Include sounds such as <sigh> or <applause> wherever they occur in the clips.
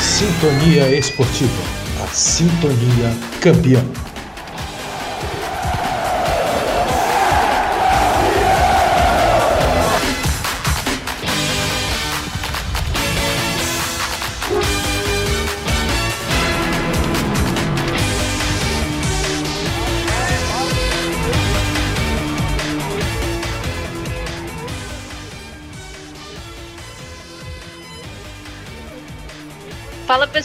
Sintonia Esportiva, a sintonia campeã.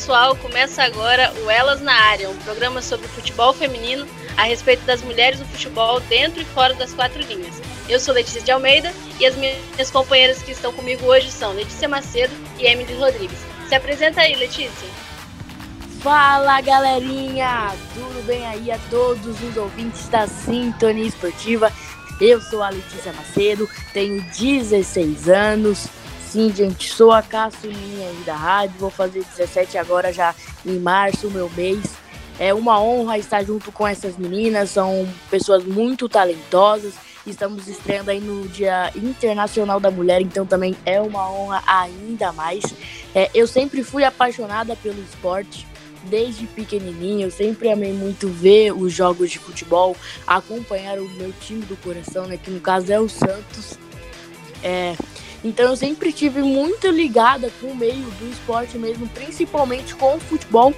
Pessoal, começa agora o Elas na Área, um programa sobre futebol feminino a respeito das mulheres no futebol dentro e fora das quatro linhas. Eu sou Letícia de Almeida e as minhas companheiras que estão comigo hoje são Letícia Macedo e Emily Rodrigues. Se apresenta aí, Letícia. Fala galerinha, tudo bem aí a todos os ouvintes da Sintonia Esportiva? Eu sou a Letícia Macedo, tenho 16 anos, Sim, gente, sou a caçulinha aí da rádio, vou fazer 17 agora já em março, meu mês. É uma honra estar junto com essas meninas, são pessoas muito talentosas. Estamos estreando aí no Dia Internacional da Mulher, então também é uma honra ainda mais. É, eu sempre fui apaixonada pelo esporte, desde pequenininho, eu sempre amei muito ver os jogos de futebol, acompanhar o meu time do coração, né, que no caso é o Santos. É, então eu sempre tive muito ligada com o meio do esporte mesmo, principalmente com o futebol.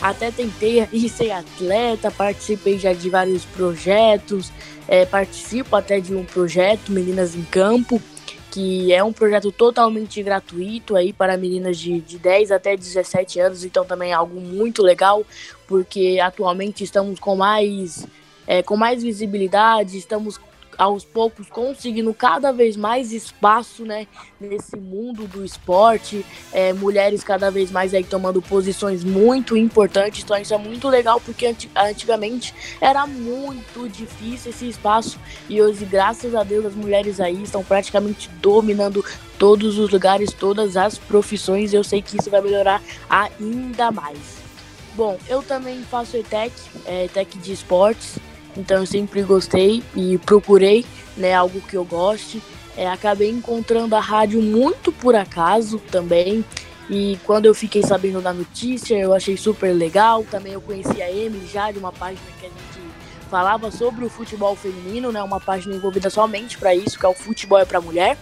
Até tentei ser atleta, participei já de vários projetos, é, participo até de um projeto Meninas em Campo, que é um projeto totalmente gratuito aí para meninas de, de 10 até 17 anos, então também é algo muito legal, porque atualmente estamos com mais, é, com mais visibilidade, estamos aos poucos conseguindo cada vez mais espaço, né, nesse mundo do esporte, é, mulheres cada vez mais aí tomando posições muito importantes, então isso é muito legal porque antigamente era muito difícil esse espaço. E hoje, graças a Deus, as mulheres aí estão praticamente dominando todos os lugares, todas as profissões, eu sei que isso vai melhorar ainda mais. Bom, eu também faço ETEC, é, ETEC de esportes, então eu sempre gostei e procurei né, algo que eu goste. É, acabei encontrando a rádio muito por acaso também. E quando eu fiquei sabendo da notícia, eu achei super legal. Também eu conheci a Emily já de uma página que a gente falava sobre o futebol feminino, né? Uma página envolvida somente para isso, que é o Futebol é para Mulher.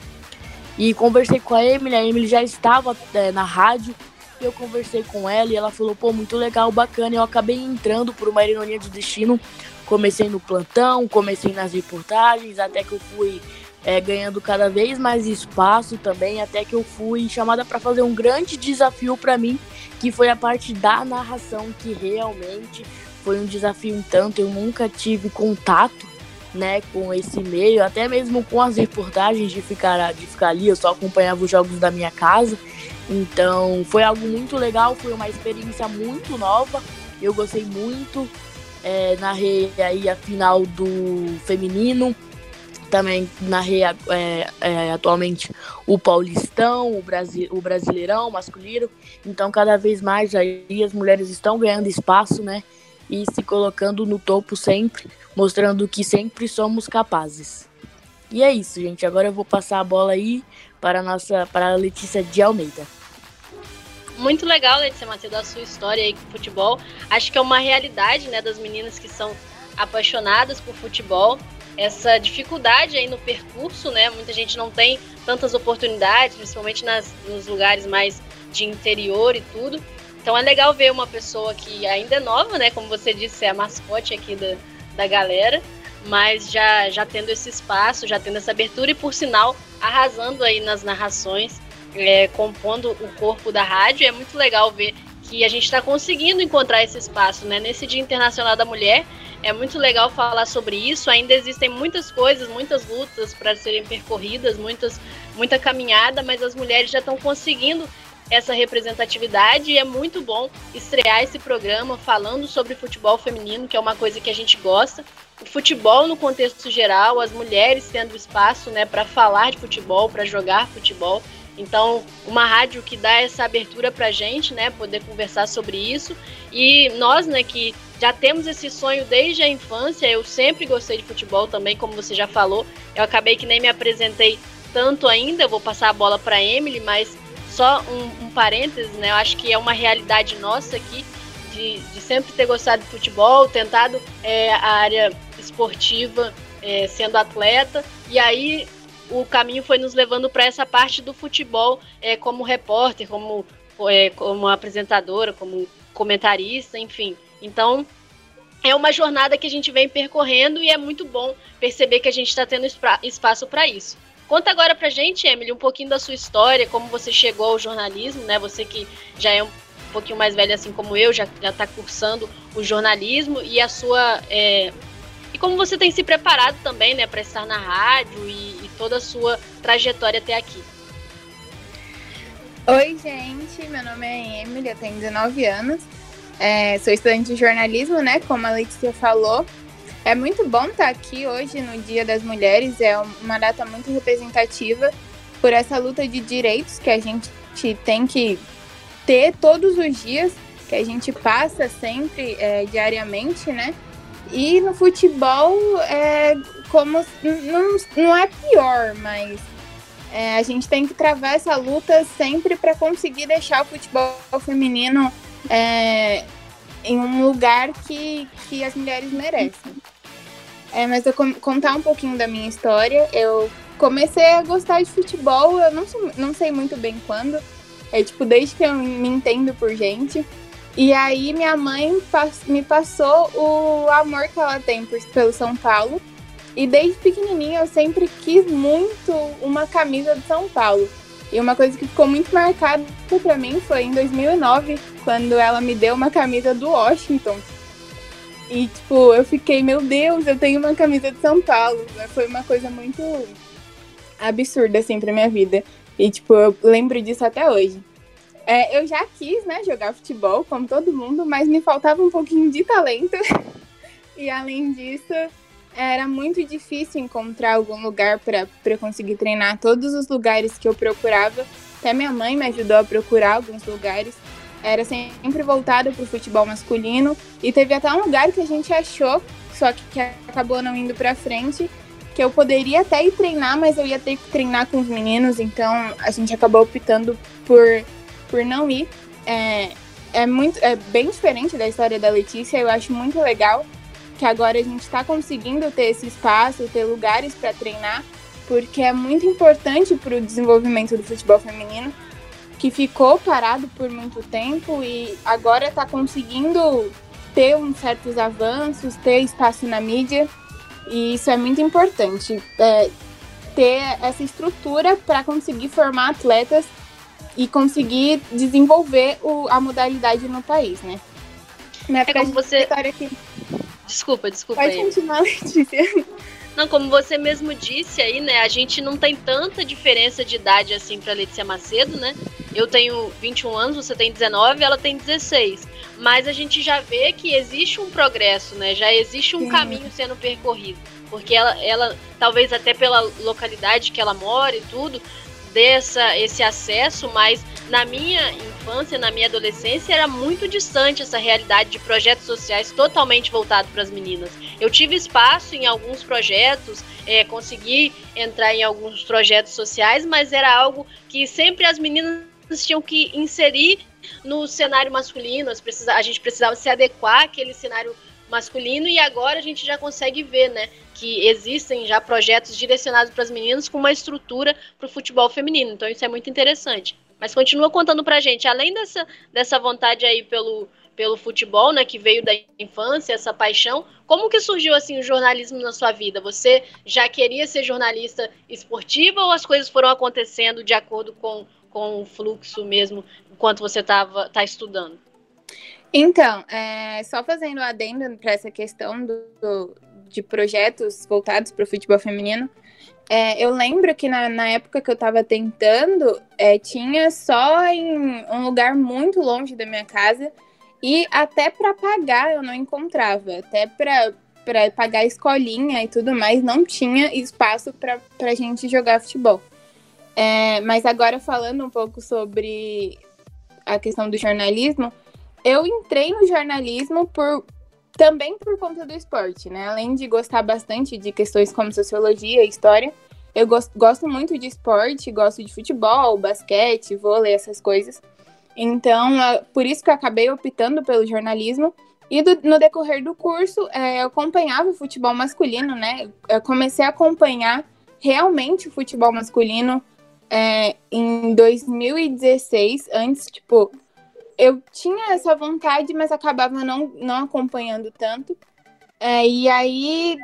E conversei com a Emily, a Emily já estava é, na rádio. E eu conversei com ela e ela falou, pô, muito legal, bacana. Eu acabei entrando por uma ironia de destino comecei no plantão, comecei nas reportagens, até que eu fui é, ganhando cada vez mais espaço também, até que eu fui chamada para fazer um grande desafio para mim, que foi a parte da narração, que realmente foi um desafio em tanto, eu nunca tive contato né, com esse meio, até mesmo com as reportagens de ficar, de ficar ali, eu só acompanhava os jogos da minha casa. Então foi algo muito legal, foi uma experiência muito nova. Eu gostei muito, é, narrei aí a final do feminino, também narrei é, é, atualmente o Paulistão, o, Brasi o Brasileirão masculino. Então, cada vez mais aí as mulheres estão ganhando espaço, né? E se colocando no topo sempre, mostrando que sempre somos capazes. E é isso, gente. Agora eu vou passar a bola aí para a nossa para a Letícia de Almeida muito legal, Letícia Macedo, a sua história aí com futebol. Acho que é uma realidade, né, das meninas que são apaixonadas por futebol. Essa dificuldade aí no percurso, né? Muita gente não tem tantas oportunidades, principalmente nas, nos lugares mais de interior e tudo. Então é legal ver uma pessoa que ainda é nova, né? Como você disse, é a mascote aqui da, da galera, mas já, já tendo esse espaço, já tendo essa abertura e, por sinal, arrasando aí nas narrações é, compondo o corpo da rádio. É muito legal ver que a gente está conseguindo encontrar esse espaço, né? Nesse Dia Internacional da Mulher, é muito legal falar sobre isso. Ainda existem muitas coisas, muitas lutas para serem percorridas, muitas, muita caminhada, mas as mulheres já estão conseguindo essa representatividade e é muito bom estrear esse programa falando sobre futebol feminino, que é uma coisa que a gente gosta. O futebol no contexto geral, as mulheres tendo espaço, né, para falar de futebol, para jogar futebol. Então, uma rádio que dá essa abertura para a gente, né, poder conversar sobre isso. E nós, né, que já temos esse sonho desde a infância, eu sempre gostei de futebol também, como você já falou. Eu acabei que nem me apresentei tanto ainda, eu vou passar a bola para Emily, mas só um, um parênteses, né? Eu acho que é uma realidade nossa aqui de, de sempre ter gostado de futebol, tentado é, a área esportiva é, sendo atleta, e aí o caminho foi nos levando para essa parte do futebol é, como repórter, como, é, como apresentadora, como comentarista, enfim. Então, é uma jornada que a gente vem percorrendo e é muito bom perceber que a gente está tendo espaço para isso. Conta agora pra gente, Emily, um pouquinho da sua história, como você chegou ao jornalismo, né? Você que já é um pouquinho mais velha assim como eu, já está cursando o jornalismo e a sua é, como você tem se preparado também, né, para estar na rádio e, e, toda a sua trajetória até aqui. Oi, gente, meu nome é Emily, eu tenho 19 anos, é, sou estudante de jornalismo, né, como a Letícia falou. É muito bom estar aqui hoje no Dia das Mulheres, é uma data muito representativa por essa luta de direitos que a gente tem que ter todos os dias, que a gente passa sempre, é, diariamente, né? E no futebol, é como não, não é pior, mas é, a gente tem que travar essa luta sempre para conseguir deixar o futebol feminino é, em um lugar que, que as mulheres merecem. É, mas eu contar um pouquinho da minha história, eu comecei a gostar de futebol, eu não, não sei muito bem quando, é tipo desde que eu me entendo por gente. E aí minha mãe me passou o amor que ela tem pelo São Paulo. E desde pequenininha eu sempre quis muito uma camisa do São Paulo. E uma coisa que ficou muito marcada para mim foi em 2009, quando ela me deu uma camisa do Washington. E, tipo, eu fiquei, meu Deus, eu tenho uma camisa de São Paulo. Foi uma coisa muito absurda, assim, pra minha vida. E, tipo, eu lembro disso até hoje. É, eu já quis, né, jogar futebol, como todo mundo, mas me faltava um pouquinho de talento. <laughs> e além disso, era muito difícil encontrar algum lugar para conseguir treinar. Todos os lugares que eu procurava, até minha mãe me ajudou a procurar alguns lugares. Era sempre voltada para o futebol masculino. E teve até um lugar que a gente achou, só que, que acabou não indo para frente, que eu poderia até ir treinar, mas eu ia ter que treinar com os meninos. Então a gente acabou optando por por não ir. É, é, muito, é bem diferente da história da Letícia, eu acho muito legal que agora a gente está conseguindo ter esse espaço, ter lugares para treinar, porque é muito importante para o desenvolvimento do futebol feminino, que ficou parado por muito tempo e agora está conseguindo ter uns certos avanços, ter espaço na mídia, e isso é muito importante. É, ter essa estrutura para conseguir formar atletas e conseguir desenvolver o, a modalidade no país, né? Na é como você. Desculpa, desculpa. Pode aí. continuar, Letícia. Não, como você mesmo disse aí, né? A gente não tem tanta diferença de idade assim para Letícia Macedo, né? Eu tenho 21 anos, você tem 19, ela tem 16. Mas a gente já vê que existe um progresso, né? Já existe um Sim. caminho sendo percorrido. Porque ela, ela, talvez até pela localidade que ela mora e tudo, dessa esse acesso, mas na minha infância, na minha adolescência, era muito distante essa realidade de projetos sociais totalmente voltados para as meninas. Eu tive espaço em alguns projetos, é, consegui entrar em alguns projetos sociais, mas era algo que sempre as meninas tinham que inserir no cenário masculino, a gente precisava se adequar àquele cenário masculino e agora a gente já consegue ver, né, que existem já projetos direcionados para as meninas com uma estrutura para o futebol feminino. Então isso é muito interessante. Mas continua contando para a gente, além dessa, dessa vontade aí pelo, pelo futebol, né, que veio da infância, essa paixão, como que surgiu assim o jornalismo na sua vida? Você já queria ser jornalista esportiva ou as coisas foram acontecendo de acordo com, com o fluxo mesmo enquanto você estava tá estudando? Então, é, só fazendo adendo para essa questão do, do, de projetos voltados para o futebol feminino, é, eu lembro que na, na, época que eu estava tentando, é, tinha só em um lugar muito longe da minha casa e até para pagar eu não encontrava, até para para pagar a escolinha e tudo mais, não tinha espaço para a gente jogar futebol. É, mas agora falando um pouco sobre a questão do jornalismo, eu entrei no jornalismo por também por conta do esporte, né? Além de gostar bastante de questões como sociologia história, eu gosto, gosto muito de esporte, gosto de futebol, basquete, vôlei, essas coisas. Então, é por isso que eu acabei optando pelo jornalismo. E do, no decorrer do curso, é, eu acompanhava o futebol masculino, né? Eu comecei a acompanhar realmente o futebol masculino é, em 2016. Antes, tipo, eu tinha essa vontade, mas acabava não, não acompanhando tanto. É, e aí,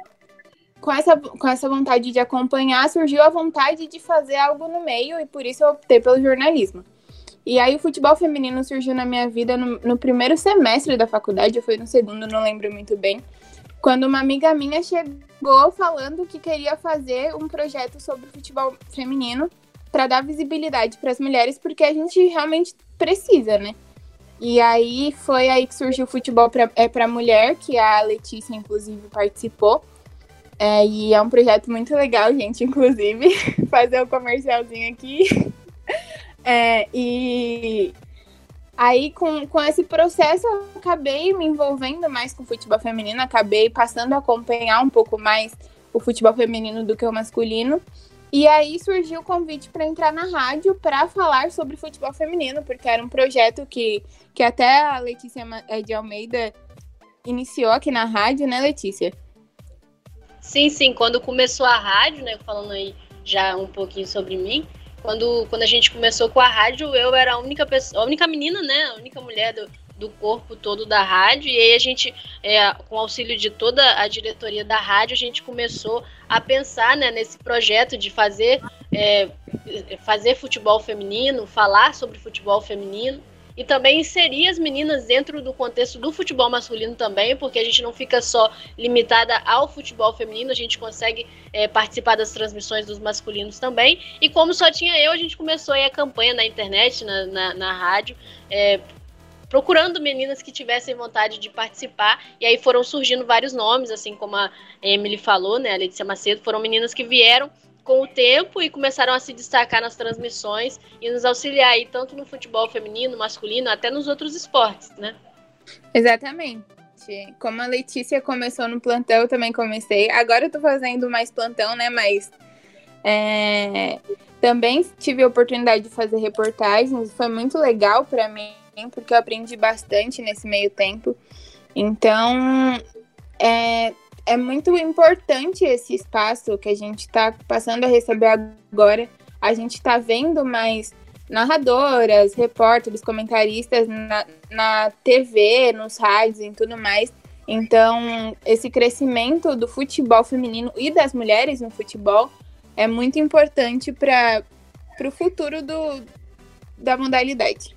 com essa, com essa vontade de acompanhar, surgiu a vontade de fazer algo no meio, e por isso eu optei pelo jornalismo. E aí o futebol feminino surgiu na minha vida no, no primeiro semestre da faculdade, foi no segundo, não lembro muito bem. Quando uma amiga minha chegou falando que queria fazer um projeto sobre futebol feminino para dar visibilidade para as mulheres, porque a gente realmente precisa, né? E aí foi aí que surgiu o futebol para é para mulher, que a Letícia inclusive participou. É, e é um projeto muito legal, gente, inclusive, <laughs> fazer o um comercialzinho aqui. <laughs> É, e aí, com, com esse processo, eu acabei me envolvendo mais com o futebol feminino, acabei passando a acompanhar um pouco mais o futebol feminino do que o masculino. E aí surgiu o convite para entrar na rádio para falar sobre futebol feminino, porque era um projeto que, que até a Letícia eh, de Almeida iniciou aqui na rádio, né, Letícia? Sim, sim. Quando começou a rádio, né, falando aí já um pouquinho sobre mim, quando, quando a gente começou com a rádio, eu era a única pessoa, a única menina, né? A única mulher do, do corpo todo da rádio. E aí a gente, é, com auxílio de toda a diretoria da rádio, a gente começou a pensar né, nesse projeto de fazer, é, fazer futebol feminino, falar sobre futebol feminino e também inserir as meninas dentro do contexto do futebol masculino também, porque a gente não fica só limitada ao futebol feminino, a gente consegue é, participar das transmissões dos masculinos também. E como só tinha eu, a gente começou a campanha na internet, na, na, na rádio, é, procurando meninas que tivessem vontade de participar. E aí foram surgindo vários nomes, assim como a Emily falou, né, a Letícia Macedo, foram meninas que vieram com o tempo e começaram a se destacar nas transmissões e nos auxiliar aí, tanto no futebol feminino, masculino, até nos outros esportes, né? Exatamente. Como a Letícia começou no plantão, eu também comecei. Agora eu tô fazendo mais plantão, né? Mas é, também tive a oportunidade de fazer reportagens. Foi muito legal para mim, porque eu aprendi bastante nesse meio tempo. Então, é, é muito importante esse espaço que a gente está passando a receber agora. A gente está vendo mais narradoras, repórteres, comentaristas na, na TV, nos rádios e tudo mais. Então, esse crescimento do futebol feminino e das mulheres no futebol é muito importante para o futuro do, da modalidade.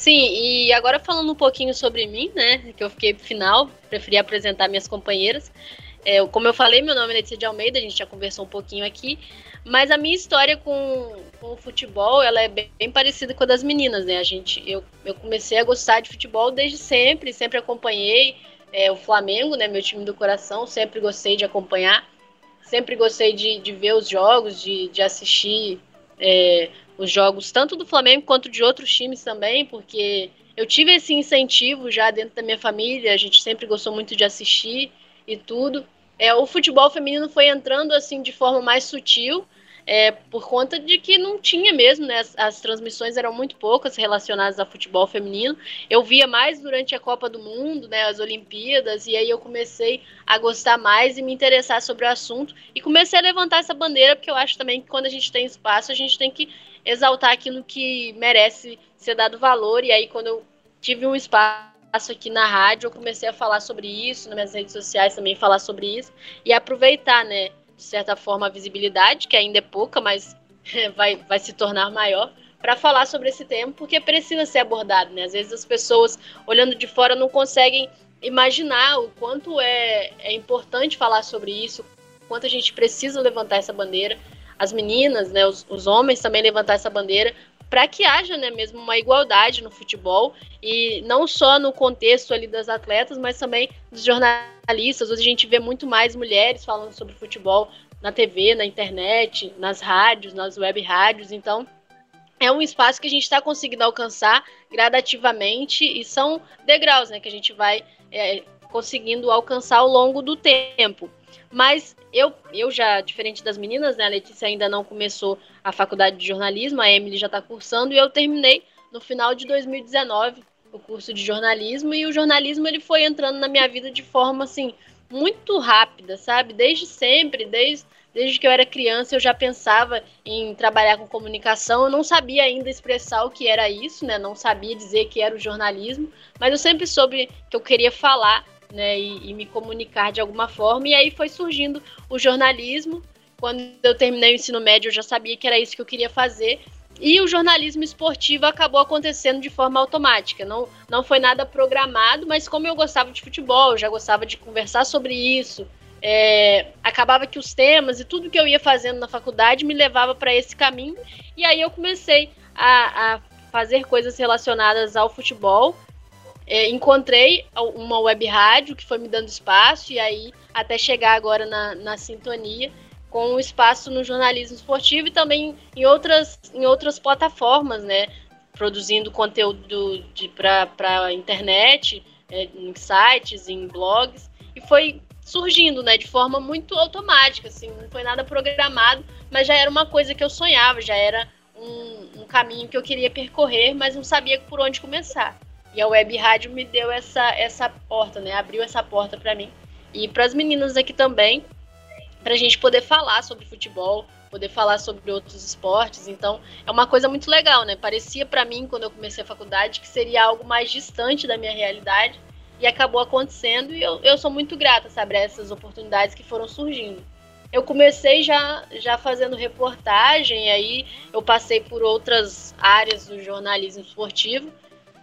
Sim, e agora falando um pouquinho sobre mim, né? Que eu fiquei pro final, preferi apresentar minhas companheiras. É, como eu falei, meu nome é Letícia de Almeida, a gente já conversou um pouquinho aqui. Mas a minha história com, com o futebol, ela é bem, bem, parecida com a das meninas, né? A gente, eu, eu comecei a gostar de futebol desde sempre, sempre acompanhei é, o Flamengo, né? Meu time do coração, sempre gostei de acompanhar. Sempre gostei de, de ver os jogos, de, de assistir é, os jogos tanto do Flamengo quanto de outros times também, porque eu tive esse incentivo já dentro da minha família, a gente sempre gostou muito de assistir e tudo. É, o futebol feminino foi entrando assim de forma mais sutil, é, por conta de que não tinha mesmo, né? As, as, transmissões eram muito poucas relacionadas a futebol feminino. Eu via mais durante a Copa do Mundo, né? As Olimpíadas, e aí eu comecei a gostar mais e me interessar sobre o assunto e comecei a levantar essa bandeira, porque eu acho também que quando a gente tem espaço, a gente tem que exaltar aquilo que merece ser dado valor. E aí, quando eu tive um espaço aqui na rádio, eu comecei a falar sobre isso, nas minhas redes sociais também falar sobre isso, e aproveitar, né, de certa forma, a visibilidade, que ainda é pouca, mas <laughs> vai, vai se tornar maior, para falar sobre esse tema, porque precisa ser abordado, né? Às vezes as pessoas, olhando de fora, não conseguem imaginar o quanto é, é importante falar sobre isso, quanto a gente precisa levantar essa bandeira as meninas, né, os, os homens também levantar essa bandeira para que haja né, mesmo uma igualdade no futebol e não só no contexto ali das atletas, mas também dos jornalistas. Hoje a gente vê muito mais mulheres falando sobre futebol na TV, na internet, nas rádios, nas web rádios. Então é um espaço que a gente está conseguindo alcançar gradativamente e são degraus, né, que a gente vai é, conseguindo alcançar ao longo do tempo. Mas eu, eu já, diferente das meninas, né? A Letícia ainda não começou a faculdade de jornalismo, a Emily já está cursando, e eu terminei no final de 2019 o curso de jornalismo, e o jornalismo ele foi entrando na minha vida de forma assim muito rápida, sabe? Desde sempre, desde, desde que eu era criança, eu já pensava em trabalhar com comunicação. Eu não sabia ainda expressar o que era isso, né? Não sabia dizer que era o jornalismo, mas eu sempre soube que eu queria falar, né? E, e me comunicar de alguma forma. E aí foi surgindo o jornalismo. Quando eu terminei o ensino médio, eu já sabia que era isso que eu queria fazer. E o jornalismo esportivo acabou acontecendo de forma automática. Não, não foi nada programado, mas como eu gostava de futebol, já gostava de conversar sobre isso. É, acabava que os temas e tudo que eu ia fazendo na faculdade me levava para esse caminho. E aí eu comecei a, a fazer coisas relacionadas ao futebol. É, encontrei uma web rádio que foi me dando espaço, e aí até chegar agora na, na sintonia com o espaço no jornalismo esportivo e também em outras, em outras plataformas, né? Produzindo conteúdo para a internet, é, em sites, em blogs. E foi surgindo, né? De forma muito automática, assim. Não foi nada programado, mas já era uma coisa que eu sonhava, já era um, um caminho que eu queria percorrer, mas não sabia por onde começar. E a web rádio me deu essa, essa porta, né? Abriu essa porta para mim. E para as meninas aqui também, para a gente poder falar sobre futebol, poder falar sobre outros esportes. Então, é uma coisa muito legal, né? Parecia para mim, quando eu comecei a faculdade, que seria algo mais distante da minha realidade e acabou acontecendo. E eu, eu sou muito grata, sabe, essas oportunidades que foram surgindo. Eu comecei já, já fazendo reportagem, aí eu passei por outras áreas do jornalismo esportivo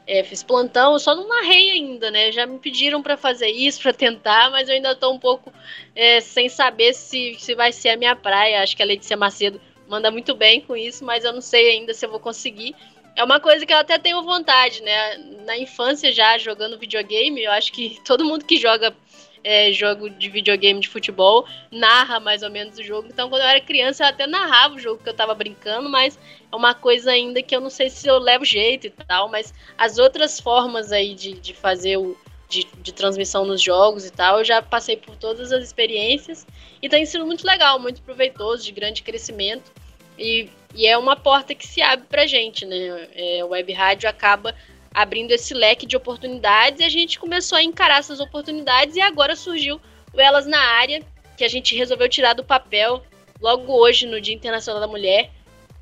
é, fiz plantão, só não narrei ainda, né? Já me pediram para fazer isso, para tentar, mas eu ainda estou um pouco é, sem saber se, se vai ser a minha praia. Acho que a Letícia Macedo manda muito bem com isso, mas eu não sei ainda se eu vou conseguir. É uma coisa que eu até tenho vontade, né? Na infância já jogando videogame, eu acho que <laughs> todo mundo que joga é, jogo de videogame de futebol, narra mais ou menos o jogo. Então, quando eu era criança, eu até narrava o jogo que eu tava brincando, mas é uma coisa ainda que eu não sei se eu levo jeito e tal. Mas as outras formas aí de, de fazer o. De, de transmissão nos jogos e tal, eu já passei por todas as experiências e tem sido muito legal, muito proveitoso, de grande crescimento. E, e é uma porta que se abre pra gente, né? É, o web rádio acaba abrindo esse leque de oportunidades e a gente começou a encarar essas oportunidades e agora surgiu o Elas na Área, que a gente resolveu tirar do papel logo hoje no Dia Internacional da Mulher.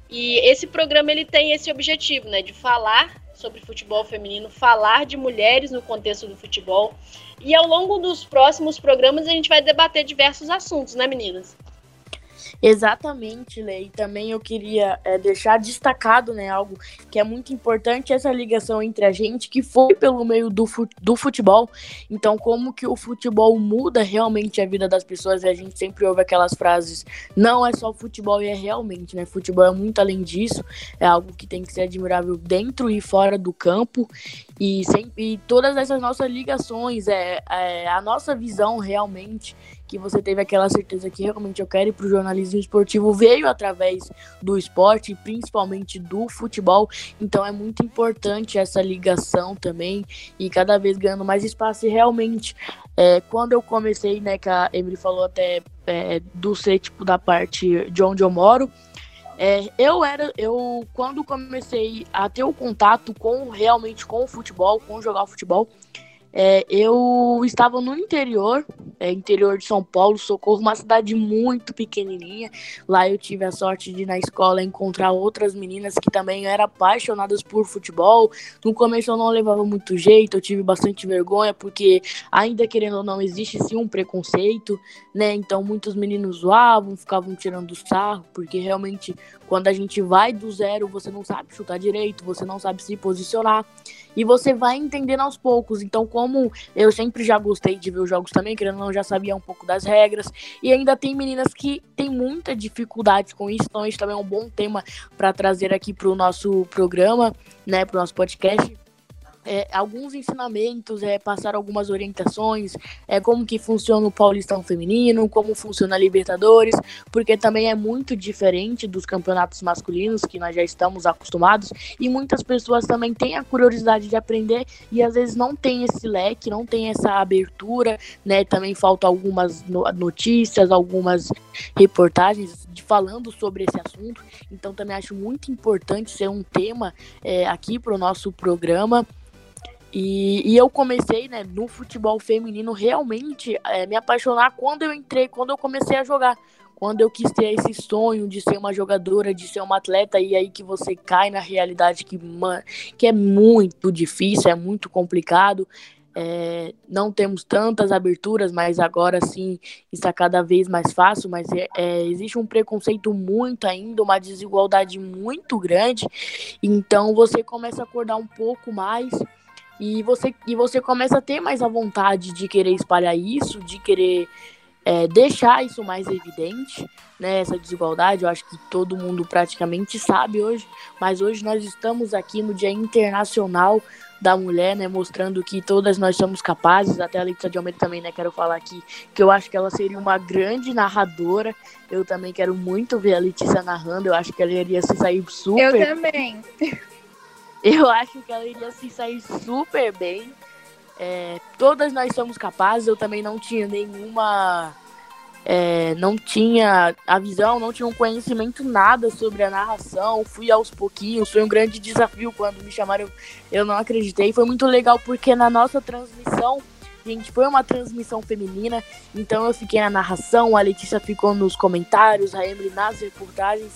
E esse programa ele tem esse objetivo, né, de falar sobre futebol feminino, falar de mulheres no contexto do futebol. E ao longo dos próximos programas a gente vai debater diversos assuntos, né, meninas? Exatamente, Lei. Também eu queria é, deixar destacado, né, algo que é muito importante, essa ligação entre a gente, que foi pelo meio do, do futebol. Então, como que o futebol muda realmente a vida das pessoas, e a gente sempre ouve aquelas frases, não é só futebol, e é realmente, né, futebol é muito além disso, é algo que tem que ser admirável dentro e fora do campo, e, sempre, e todas essas nossas ligações, é, é a nossa visão realmente que você teve aquela certeza que realmente eu quero ir para o jornalismo esportivo veio através do esporte, principalmente do futebol. Então é muito importante essa ligação também e cada vez ganhando mais espaço. E realmente, é, quando eu comecei, né, que a Emily falou até é, do ser tipo da parte de onde eu moro. É, eu era, eu quando comecei a ter o contato com realmente com o futebol, com jogar futebol, é, eu estava no interior, é, interior de São Paulo, Socorro, uma cidade muito pequenininha. Lá eu tive a sorte de, na escola, encontrar outras meninas que também eram apaixonadas por futebol. No começo eu não levava muito jeito, eu tive bastante vergonha, porque ainda querendo ou não, existe sim um preconceito, né? Então muitos meninos zoavam, ficavam tirando sarro, porque realmente quando a gente vai do zero, você não sabe chutar direito, você não sabe se posicionar e você vai entendendo aos poucos. Então, como eu sempre já gostei de ver os jogos também, querendo ou não, já sabia um pouco das regras, e ainda tem meninas que têm muita dificuldade com isso, então isso também é um bom tema para trazer aqui para o nosso programa, né, para o nosso podcast. É, alguns ensinamentos, é, passar algumas orientações, é, como que funciona o Paulistão Feminino, como funciona a Libertadores, porque também é muito diferente dos campeonatos masculinos que nós já estamos acostumados e muitas pessoas também têm a curiosidade de aprender e às vezes não tem esse leque, não tem essa abertura, né? Também faltam algumas notícias, algumas reportagens de, falando sobre esse assunto, então também acho muito importante ser um tema é, aqui para o nosso programa. E, e, eu comecei, né, no futebol feminino, realmente é, me apaixonar quando eu entrei, quando eu comecei a jogar. Quando eu quis ter esse sonho de ser uma jogadora, de ser uma atleta, e aí que você cai na realidade que, que é muito difícil, é muito complicado. É, não temos tantas aberturas, mas agora sim está cada vez mais fácil. Mas é, é, existe um preconceito muito ainda, uma desigualdade muito grande. Então você começa a acordar um pouco mais e você, e você começa a ter mais a vontade de querer espalhar isso, de querer é, deixar isso mais evidente, né? Essa desigualdade, eu acho que todo mundo praticamente sabe hoje, mas hoje nós estamos aqui no Dia Internacional da Mulher, né? Mostrando que todas nós somos capazes, até a Letícia de Almeida também, né? Quero falar aqui que eu acho que ela seria uma grande narradora. Eu também quero muito ver a Letícia narrando, eu acho que ela iria se sair super. Eu também. Eu acho que ela iria se sair super bem. É, todas nós somos capazes. Eu também não tinha nenhuma. É, não tinha a visão, não tinha um conhecimento nada sobre a narração. Fui aos pouquinhos. Foi um grande desafio quando me chamaram. Eu não acreditei. Foi muito legal porque na nossa transmissão Gente, foi uma transmissão feminina, então eu fiquei na narração, a Letícia ficou nos comentários, a Emily nas reportagens.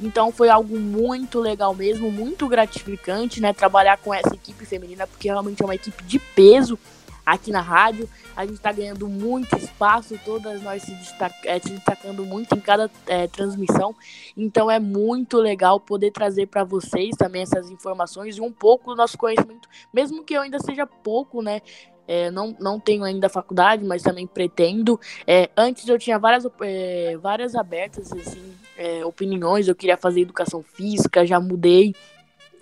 Então foi algo muito legal mesmo, muito gratificante, né? Trabalhar com essa equipe feminina, porque realmente é uma equipe de peso aqui na rádio. A gente está ganhando muito espaço, todas nós se, destac é, se destacando muito em cada é, transmissão. Então é muito legal poder trazer para vocês também essas informações e um pouco do nosso conhecimento, mesmo que eu ainda seja pouco, né? É, não, não tenho ainda faculdade, mas também pretendo. É, antes eu tinha várias, é, várias abertas, assim, é, opiniões. Eu queria fazer educação física, já mudei.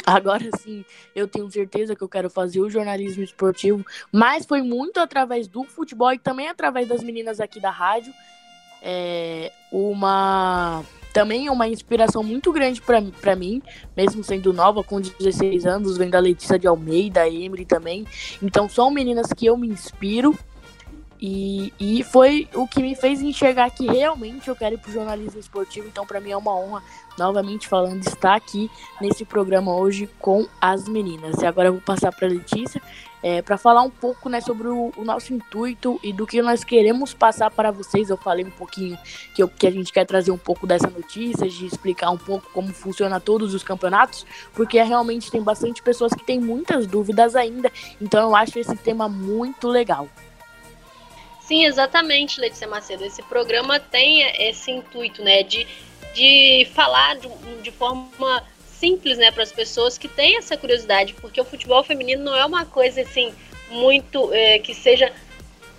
Agora sim, eu tenho certeza que eu quero fazer o jornalismo esportivo, mas foi muito através do futebol e também através das meninas aqui da rádio. É, uma também é uma inspiração muito grande para mim, mesmo sendo nova, com 16 anos, vendo a Letícia de Almeida, a Emily também. Então são meninas que eu me inspiro. E, e foi o que me fez enxergar que realmente eu quero ir pro jornalismo esportivo. Então, para mim é uma honra, novamente falando, estar aqui nesse programa hoje com as meninas. E agora eu vou passar para Letícia é, para falar um pouco né, sobre o, o, nosso intuito e do que nós queremos passar para vocês. Eu falei um pouquinho que, eu, que a gente quer trazer um pouco dessa notícia, de explicar um pouco como funciona todos os campeonatos, porque realmente tem bastante pessoas que têm muitas dúvidas ainda. Então eu acho esse tema muito legal. Sim, exatamente, Letícia Macedo. Esse programa tem esse intuito, né, de, de falar de, de forma simples, né, para as pessoas que têm essa curiosidade, porque o futebol feminino não é uma coisa assim muito é, que seja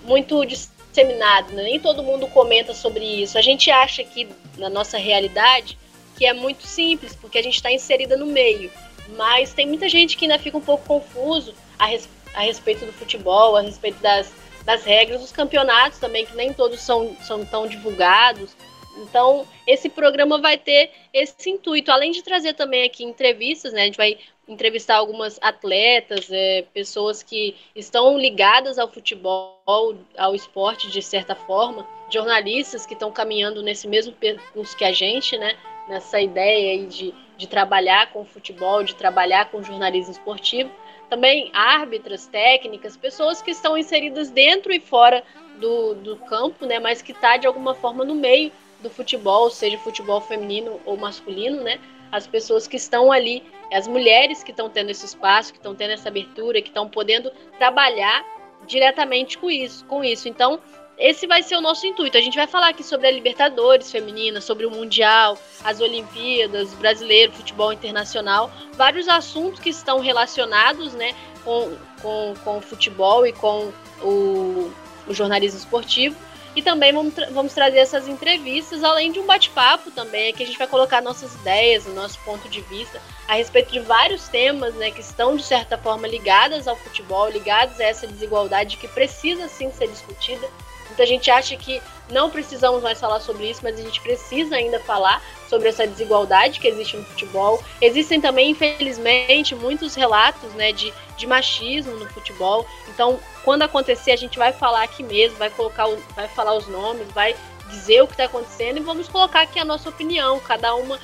muito disseminado, né? nem todo mundo comenta sobre isso. A gente acha que na nossa realidade que é muito simples, porque a gente está inserida no meio, mas tem muita gente que ainda fica um pouco confuso a, res, a respeito do futebol, a respeito das, das regras dos campeonatos também, que nem todos são, são tão divulgados. Então, esse programa vai ter esse intuito, além de trazer também aqui entrevistas, né? A gente vai entrevistar algumas atletas, é, pessoas que estão ligadas ao futebol, ao esporte de certa forma, jornalistas que estão caminhando nesse mesmo percurso que a gente, né? Nessa ideia aí de, de trabalhar com futebol, de trabalhar com jornalismo esportivo. Também árbitras, técnicas, pessoas que estão inseridas dentro e fora do, do campo, né? Mas que está de alguma forma no meio do futebol, seja futebol feminino ou masculino, né? As pessoas que estão ali, as mulheres que estão tendo esse espaço, que estão tendo essa abertura, que estão podendo trabalhar diretamente com isso, com isso. Então, esse vai ser o nosso intuito. A gente vai falar aqui sobre a Libertadores feminina, sobre o Mundial, as Olimpíadas, brasileiro, futebol internacional, vários assuntos que estão relacionados né, com, com, com o futebol e com o, o jornalismo esportivo. E também vamos, tra vamos trazer essas entrevistas, além de um bate-papo também, que a gente vai colocar nossas ideias, nosso ponto de vista a respeito de vários temas né, que estão, de certa forma, ligadas ao futebol, ligados a essa desigualdade que precisa sim ser discutida. Muita gente acha que não precisamos mais falar sobre isso, mas a gente precisa ainda falar sobre essa desigualdade que existe no futebol. Existem também, infelizmente, muitos relatos né, de, de machismo no futebol. Então, quando acontecer, a gente vai falar aqui mesmo, vai colocar, vai falar os nomes, vai dizer o que está acontecendo e vamos colocar aqui a nossa opinião, cada uma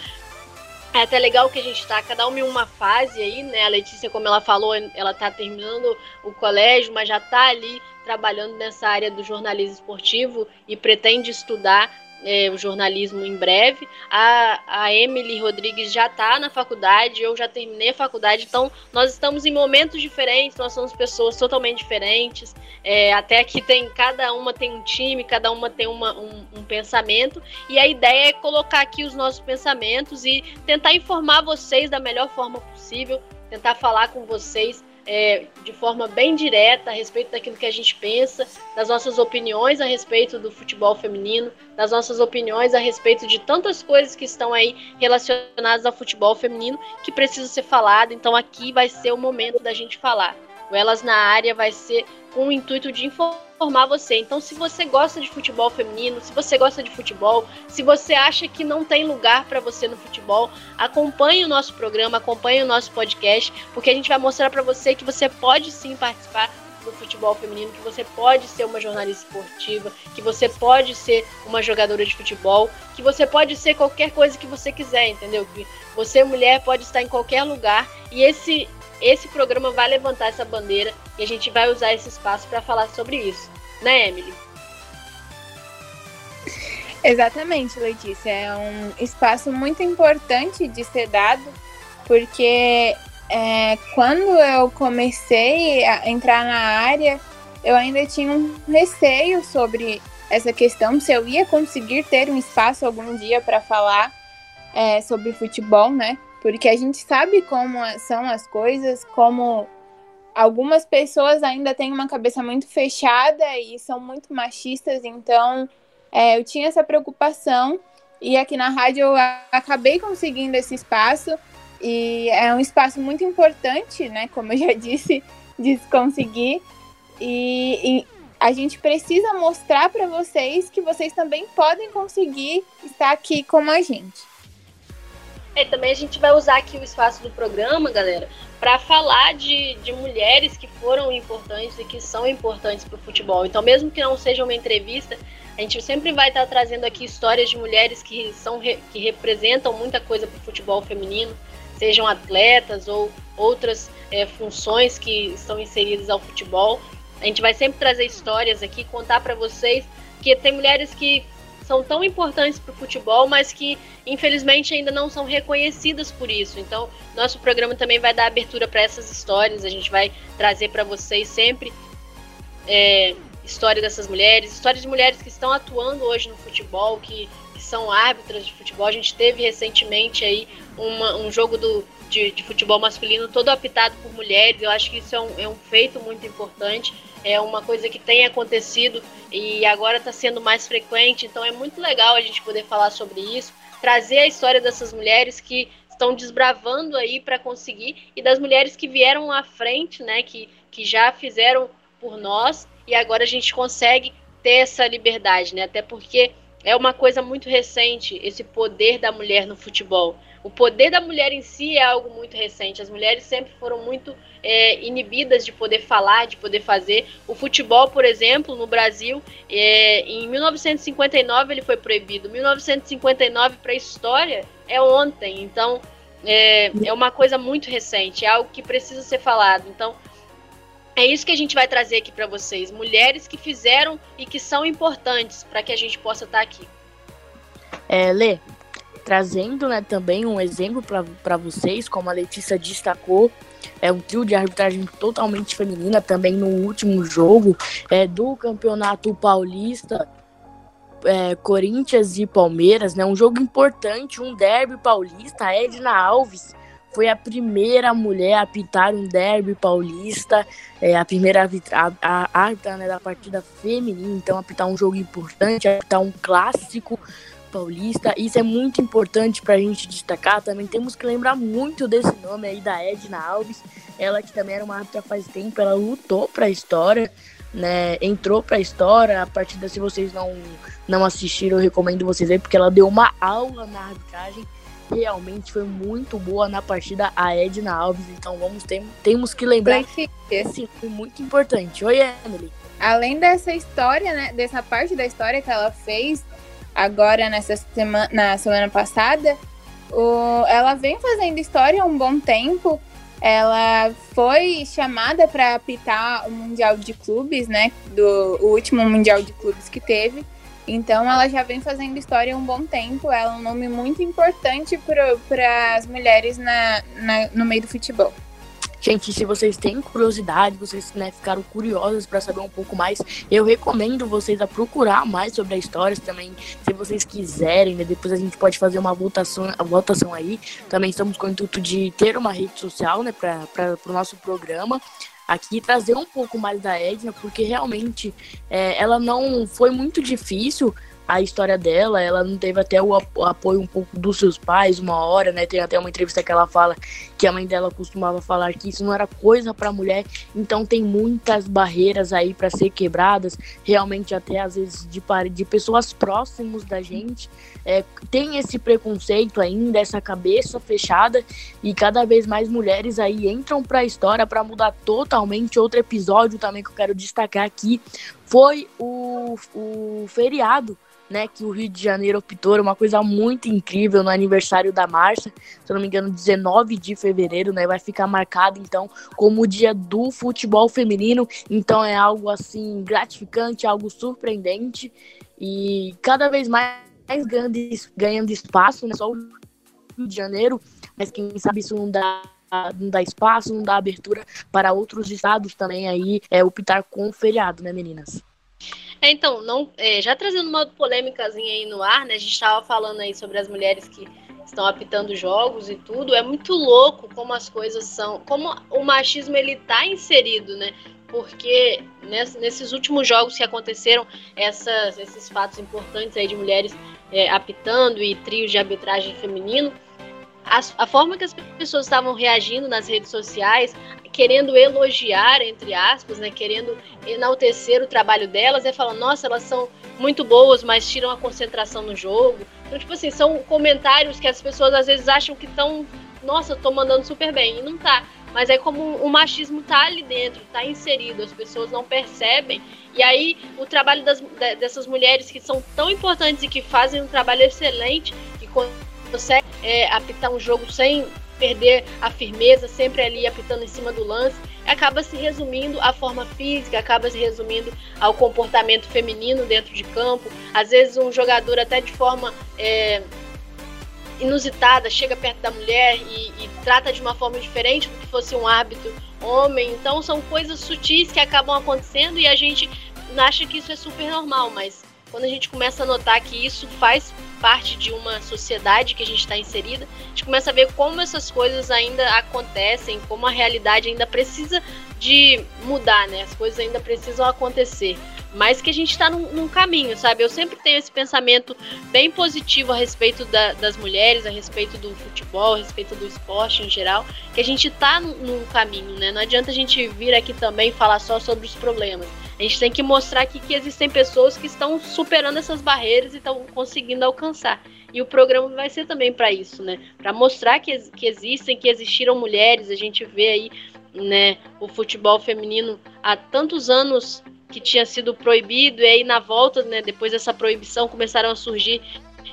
é até legal que a gente está cada uma em uma fase aí, né? A Letícia, como ela falou, ela está terminando o colégio, mas já está ali trabalhando nessa área do jornalismo esportivo e pretende estudar é, o jornalismo em breve. A, a Emily Rodrigues já está na faculdade, eu já terminei a faculdade, então nós estamos em momentos diferentes, nós somos pessoas totalmente diferentes. É, até aqui tem, cada uma tem um time, cada uma tem uma, um, um pensamento, e a ideia é colocar aqui os nossos pensamentos e tentar informar vocês da melhor forma possível, tentar falar com vocês é, de forma bem direta a respeito daquilo que a gente pensa, das nossas opiniões a respeito do futebol feminino, das nossas opiniões a respeito de tantas coisas que estão aí relacionadas ao futebol feminino que precisam ser falado. Então aqui vai ser o momento da gente falar. O Elas na Área vai ser com o intuito de informar você. Então, se você gosta de futebol feminino, se você gosta de futebol, se você acha que não tem lugar para você no futebol, acompanhe o nosso programa, acompanhe o nosso podcast, porque a gente vai mostrar para você que você pode sim participar do futebol feminino, que você pode ser uma jornalista esportiva, que você pode ser uma jogadora de futebol, que você pode ser qualquer coisa que você quiser, entendeu? Que você, mulher, pode estar em qualquer lugar e esse esse programa vai levantar essa bandeira e a gente vai usar esse espaço para falar sobre isso, né, Emily? Exatamente, Letícia. É um espaço muito importante de ser dado, porque é, quando eu comecei a entrar na área, eu ainda tinha um receio sobre essa questão, se eu ia conseguir ter um espaço algum dia para falar é, sobre futebol, né? Porque a gente sabe como são as coisas, como algumas pessoas ainda têm uma cabeça muito fechada e são muito machistas, então é, eu tinha essa preocupação e aqui na rádio eu acabei conseguindo esse espaço e é um espaço muito importante, né? Como eu já <laughs> disse, de conseguir e, e a gente precisa mostrar para vocês que vocês também podem conseguir estar aqui como a gente. É, também a gente vai usar aqui o espaço do programa, galera, para falar de, de mulheres que foram importantes e que são importantes para o futebol. Então, mesmo que não seja uma entrevista, a gente sempre vai estar tá trazendo aqui histórias de mulheres que, são, que representam muita coisa para o futebol feminino, sejam atletas ou outras é, funções que estão inseridas ao futebol. A gente vai sempre trazer histórias aqui, contar para vocês que tem mulheres que são tão importantes para o futebol, mas que infelizmente ainda não são reconhecidas por isso. Então, nosso programa também vai dar abertura para essas histórias. A gente vai trazer para vocês sempre é, história dessas mulheres, histórias de mulheres que estão atuando hoje no futebol, que, que são árbitras de futebol. A gente teve recentemente aí uma, um jogo do, de, de, futebol masculino todo apitado por mulheres. Eu acho que isso é um, é um feito muito importante é uma coisa que tem acontecido e agora está sendo mais frequente, então é muito legal a gente poder falar sobre isso, trazer a história dessas mulheres que estão desbravando aí para conseguir e das mulheres que vieram à frente, né, que, que já fizeram por nós e agora a gente consegue ter essa liberdade, né? Até porque é uma coisa muito recente esse poder da mulher no futebol. O poder da mulher em si é algo muito recente. As mulheres sempre foram muito é, inibidas de poder falar, de poder fazer. O futebol, por exemplo, no Brasil, é, em 1959 ele foi proibido. 1959 para a história é ontem. Então é, é uma coisa muito recente, é algo que precisa ser falado. Então é isso que a gente vai trazer aqui para vocês. Mulheres que fizeram e que são importantes para que a gente possa estar tá aqui. É, Lê, trazendo né, também um exemplo para vocês, como a Letícia destacou, é um trio de arbitragem totalmente feminina também no último jogo é, do Campeonato Paulista, é, Corinthians e Palmeiras, né, um jogo importante, um derby paulista, a Edna Alves foi a primeira mulher a apitar um derby paulista, é, a primeira árbitra né, da partida feminina, então apitar um jogo importante, apitar um clássico paulista. Isso é muito importante para a gente destacar. Também temos que lembrar muito desse nome aí da Edna Alves, ela que também era uma árbitra faz tempo, ela lutou para a história. Né, entrou para a história. A partida, se vocês não, não assistiram, eu recomendo vocês aí, porque ela deu uma aula na arbitragem realmente foi muito boa na partida a Edna Alves, então vamos ter, temos que lembrar que sim, foi muito importante. Oi, Emily. Além dessa história, né, dessa parte da história que ela fez agora nessa semana, na semana passada, o, ela vem fazendo história há um bom tempo. Ela foi chamada para apitar o Mundial de Clubes, né? Do o último Mundial de Clubes que teve. Então ela já vem fazendo história há um bom tempo. Ela é um nome muito importante para as mulheres na, na, no meio do futebol. Gente, se vocês têm curiosidade, vocês né, ficaram curiosos para saber um pouco mais, eu recomendo vocês a procurar mais sobre a história também, se vocês quiserem, né, depois a gente pode fazer uma votação, a votação aí. Também estamos com o intuito de ter uma rede social, né, para o nosso programa aqui trazer um pouco mais da Edna, porque realmente é, ela não foi muito difícil a história dela, ela não teve até o apoio um pouco dos seus pais, uma hora, né? Tem até uma entrevista que ela fala que a mãe dela costumava falar que isso não era coisa para mulher, então tem muitas barreiras aí para ser quebradas, realmente até às vezes de, de pessoas próximas da gente, é, tem esse preconceito ainda, essa cabeça fechada e cada vez mais mulheres aí entram para a história para mudar totalmente. Outro episódio também que eu quero destacar aqui foi o, o feriado né, que o Rio de Janeiro optou, uma coisa muito incrível no aniversário da Marcia, se eu não me engano, 19 de fevereiro, né, vai ficar marcado então como o dia do futebol feminino, então é algo assim gratificante, algo surpreendente. E cada vez mais ganhando, ganhando espaço, né, só o Rio de Janeiro, mas quem sabe isso não dá não dá espaço, não dá abertura para outros estados também aí é, optar com o feriado, né, meninas? É, então, não, é, já trazendo uma polêmicazinha aí no ar, né? A gente estava falando aí sobre as mulheres que estão apitando jogos e tudo. É muito louco como as coisas são, como o machismo ele tá inserido, né? Porque nesses últimos jogos que aconteceram essas, esses fatos importantes aí de mulheres é, apitando e trios de arbitragem feminino, a, a, forma que as pessoas estavam reagindo nas redes sociais, querendo elogiar, entre aspas, né, querendo enaltecer o trabalho delas, é falando, nossa, elas são muito boas, mas tiram a concentração no jogo. Então, tipo assim, são comentários que as pessoas às vezes acham que estão, nossa, tô mandando super bem, e não tá. Mas é como o machismo tá ali dentro, tá inserido, as pessoas não percebem. E aí o trabalho das, dessas mulheres que são tão importantes e que fazem um trabalho excelente, que conseguem é, apitar um jogo sem perder a firmeza, sempre ali apitando em cima do lance, acaba se resumindo à forma física, acaba se resumindo ao comportamento feminino dentro de campo. Às vezes um jogador até de forma é, inusitada chega perto da mulher e, e, trata de uma forma diferente do que fosse um árbitro homem. Então são coisas sutis que acabam acontecendo e a gente acha que isso é super normal, mas quando a gente começa a notar que isso faz parte de uma sociedade que a gente está inserida, a gente começa a ver como essas coisas ainda acontecem, como a realidade ainda precisa de mudar, né? As coisas ainda precisam acontecer. Mas que a gente está num, num, caminho, sabe? Eu sempre tenho esse pensamento bem positivo a respeito da, das mulheres, a respeito do futebol, a respeito do esporte em geral, que a gente está num, num caminho, né? Não adianta a gente vir aqui também falar só sobre os problemas. A gente tem que mostrar aqui que existem pessoas que estão superando essas barreiras e estão conseguindo alcançar. E o programa vai ser também para isso, né? Para mostrar que, que existem, que existiram mulheres. A gente vê aí, né, o futebol feminino há tantos anos que tinha sido proibido e aí na volta, né, depois dessa proibição começaram a surgir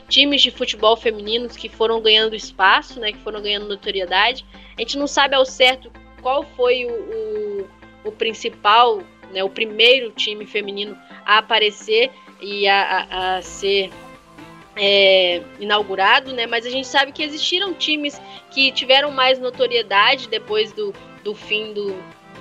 times de futebol femininos que foram ganhando espaço, né, que foram ganhando notoriedade. A gente não sabe ao certo qual foi o, o, o principal né, o primeiro time feminino a aparecer e a, a, a ser é, inaugurado, né? Mas a gente sabe que existiram times que tiveram mais notoriedade depois do, do fim do,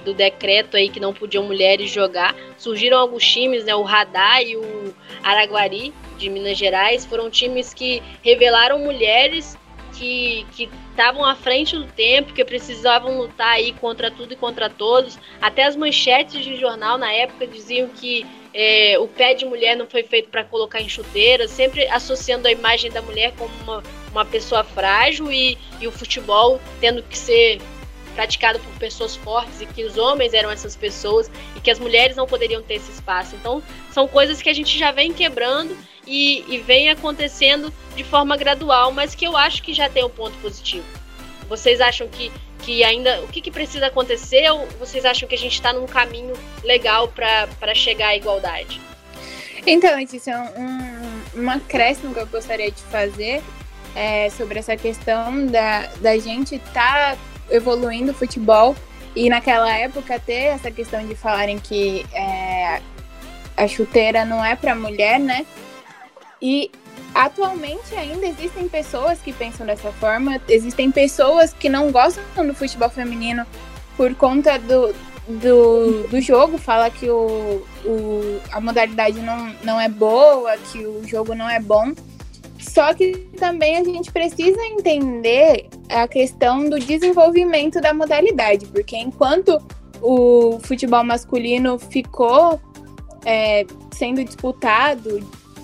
do decreto aí que não podiam mulheres jogar. Surgiram alguns times, né? O Radar e o Araguari de Minas Gerais foram times que revelaram mulheres que estavam à frente do tempo, que precisavam lutar aí contra tudo e contra todos. Até as manchetes de jornal na época diziam que é, o pé de mulher não foi feito para colocar em chuteira, sempre associando a imagem da mulher como uma, uma pessoa frágil e, e o futebol tendo que ser praticado por pessoas fortes e que os homens eram essas pessoas e que as mulheres não poderiam ter esse espaço. Então, são coisas que a gente já vem quebrando e, e vem acontecendo de forma gradual, mas que eu acho que já tem um ponto positivo. Vocês acham que, que ainda. O que, que precisa acontecer ou vocês acham que a gente está num caminho legal para chegar à igualdade? Então, Letícia, um, um acréscimo que eu gostaria de fazer é sobre essa questão da, da gente estar tá evoluindo o futebol e naquela época ter essa questão de falarem que é, a chuteira não é para mulher, né? E atualmente ainda existem pessoas que pensam dessa forma, existem pessoas que não gostam do futebol feminino por conta do, do, do jogo, fala que o, o, a modalidade não, não é boa, que o jogo não é bom. Só que também a gente precisa entender a questão do desenvolvimento da modalidade, porque enquanto o futebol masculino ficou é, sendo disputado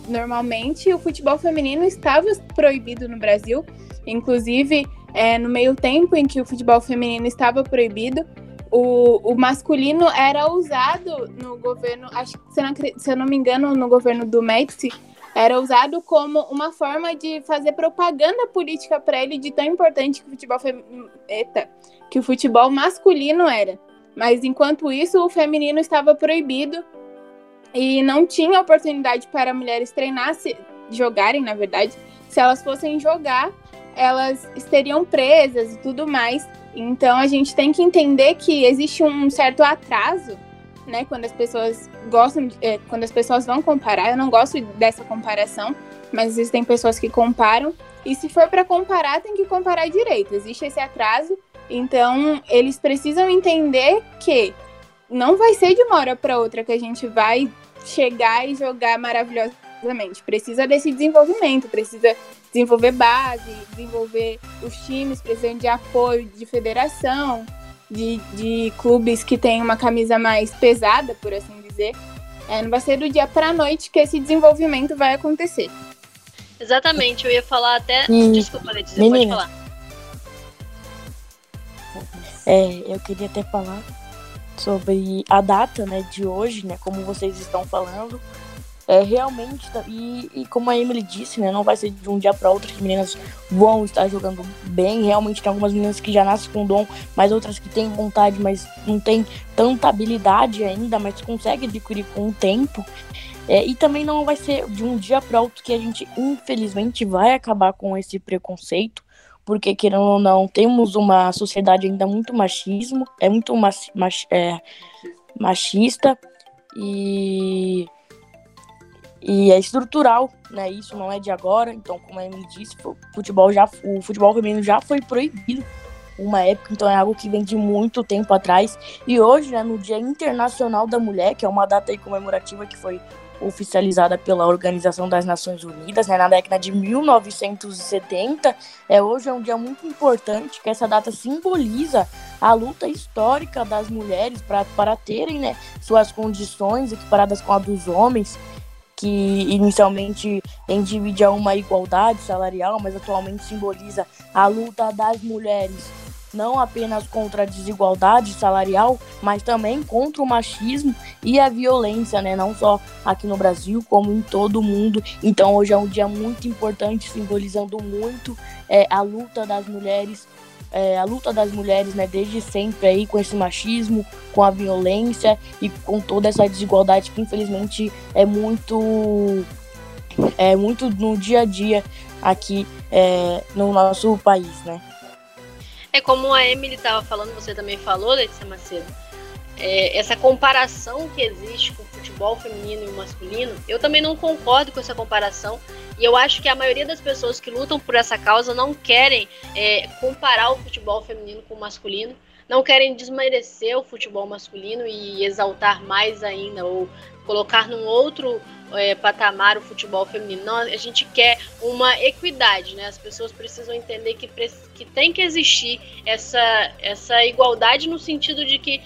normalmente o futebol feminino estava proibido no Brasil. Inclusive, é, no meio tempo em que o futebol feminino estava proibido, o, o masculino era usado no governo, acho se não, se eu não me engano, no governo do México, era usado como uma forma de fazer propaganda política para ele de tão importante que o futebol fem... Eita, que o futebol masculino era. Mas enquanto isso, o feminino estava proibido e não tinha oportunidade para mulheres treinar, se, jogarem, na verdade. Se elas fossem jogar, elas estariam presas e tudo mais. Então a gente tem que entender que existe um certo atraso, né? Quando as pessoas gostam, é, quando as pessoas vão comparar. Eu não gosto dessa comparação, mas existem pessoas que comparam. E se for para comparar, tem que comparar direito. Existe esse atraso. Então eles precisam entender que não vai ser de uma hora para outra que a gente vai chegar e jogar maravilhosamente. Precisa desse desenvolvimento, precisa desenvolver base, desenvolver os times, precisam de apoio de federação, de, de clubes que têm uma camisa mais pesada, por assim dizer. É, não vai ser do dia para a noite que esse desenvolvimento vai acontecer. Exatamente, eu ia falar até. E... Desculpa, Letícia, Menina. pode falar. É, eu queria até falar sobre a data né, de hoje, né, como vocês estão falando. É realmente, tá, e, e como a Emily disse, né, não vai ser de um dia para outro que meninas vão estar jogando bem. Realmente tem algumas meninas que já nascem com dom, mas outras que têm vontade, mas não têm tanta habilidade ainda, mas conseguem adquirir com o tempo. É, e também não vai ser de um dia para outro que a gente, infelizmente, vai acabar com esse preconceito porque querendo ou não, temos uma sociedade ainda muito machismo, é muito mach, mach, é, machista e e é estrutural, né? Isso não é de agora. Então, como a Emily disse, o futebol já o futebol feminino já foi proibido uma época, então é algo que vem de muito tempo atrás. E hoje, né, no Dia Internacional da Mulher, que é uma data comemorativa que foi oficializada pela Organização das Nações Unidas, né, na década de 1970. É, hoje é um dia muito importante, que essa data simboliza a luta histórica das mulheres para terem né, suas condições equiparadas com a dos homens, que inicialmente em divide a uma igualdade salarial, mas atualmente simboliza a luta das mulheres não apenas contra a desigualdade salarial, mas também contra o machismo e a violência, né? Não só aqui no Brasil, como em todo o mundo. Então hoje é um dia muito importante, simbolizando muito é, a luta das mulheres, é, a luta das mulheres, né? Desde sempre aí com esse machismo, com a violência e com toda essa desigualdade que infelizmente é muito é muito no dia a dia aqui é, no nosso país, né? É como a Emily estava falando, você também falou, Letícia Macedo, é, essa comparação que existe com futebol feminino e masculino, eu também não concordo com essa comparação. E eu acho que a maioria das pessoas que lutam por essa causa não querem é, comparar o futebol feminino com o masculino, não querem desmerecer o futebol masculino e exaltar mais ainda, ou colocar num outro é, patamar o futebol feminino. Não, a gente quer uma equidade, né? As pessoas precisam entender que, que tem que existir essa, essa igualdade no sentido de que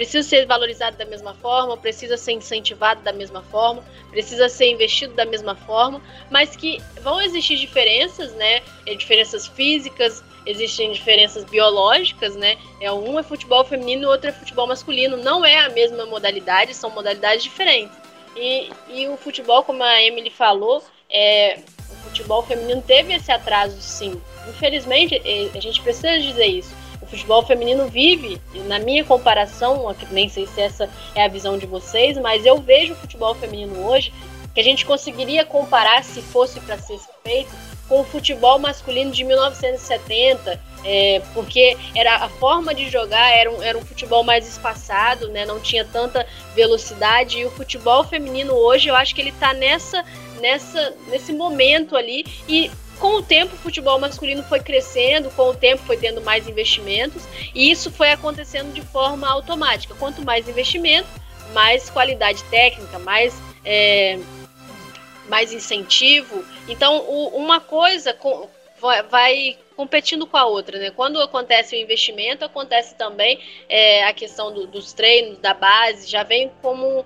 precisa ser valorizado da mesma forma, precisa ser incentivado da mesma forma, precisa ser investido da mesma forma, mas que vão existir diferenças, né? É, diferenças físicas, existem diferenças biológicas, né? É um é futebol feminino, o outro é futebol masculino. Não é a mesma modalidade, são modalidades diferentes. E, e o futebol, como a Emily falou, é, o futebol feminino teve esse atraso, sim. Infelizmente, a gente precisa dizer isso futebol feminino vive, na minha comparação, nem sei se essa é a visão de vocês, mas eu vejo o futebol feminino hoje que a gente conseguiria comparar, se fosse para ser feito, com o futebol masculino de 1970, é, porque era a forma de jogar era um, era um futebol mais espaçado, né, não tinha tanta velocidade, e o futebol feminino hoje eu acho que ele está nessa, nessa, nesse momento ali, e com o tempo, o futebol masculino foi crescendo, com o tempo foi tendo mais investimentos, e isso foi acontecendo de forma automática. Quanto mais investimento, mais qualidade técnica, mais, é, mais incentivo. Então, o, uma coisa com, vai, competindo com a outra, né? Quando acontece o investimento, acontece também é, a questão do, dos treinos, da base, já vem como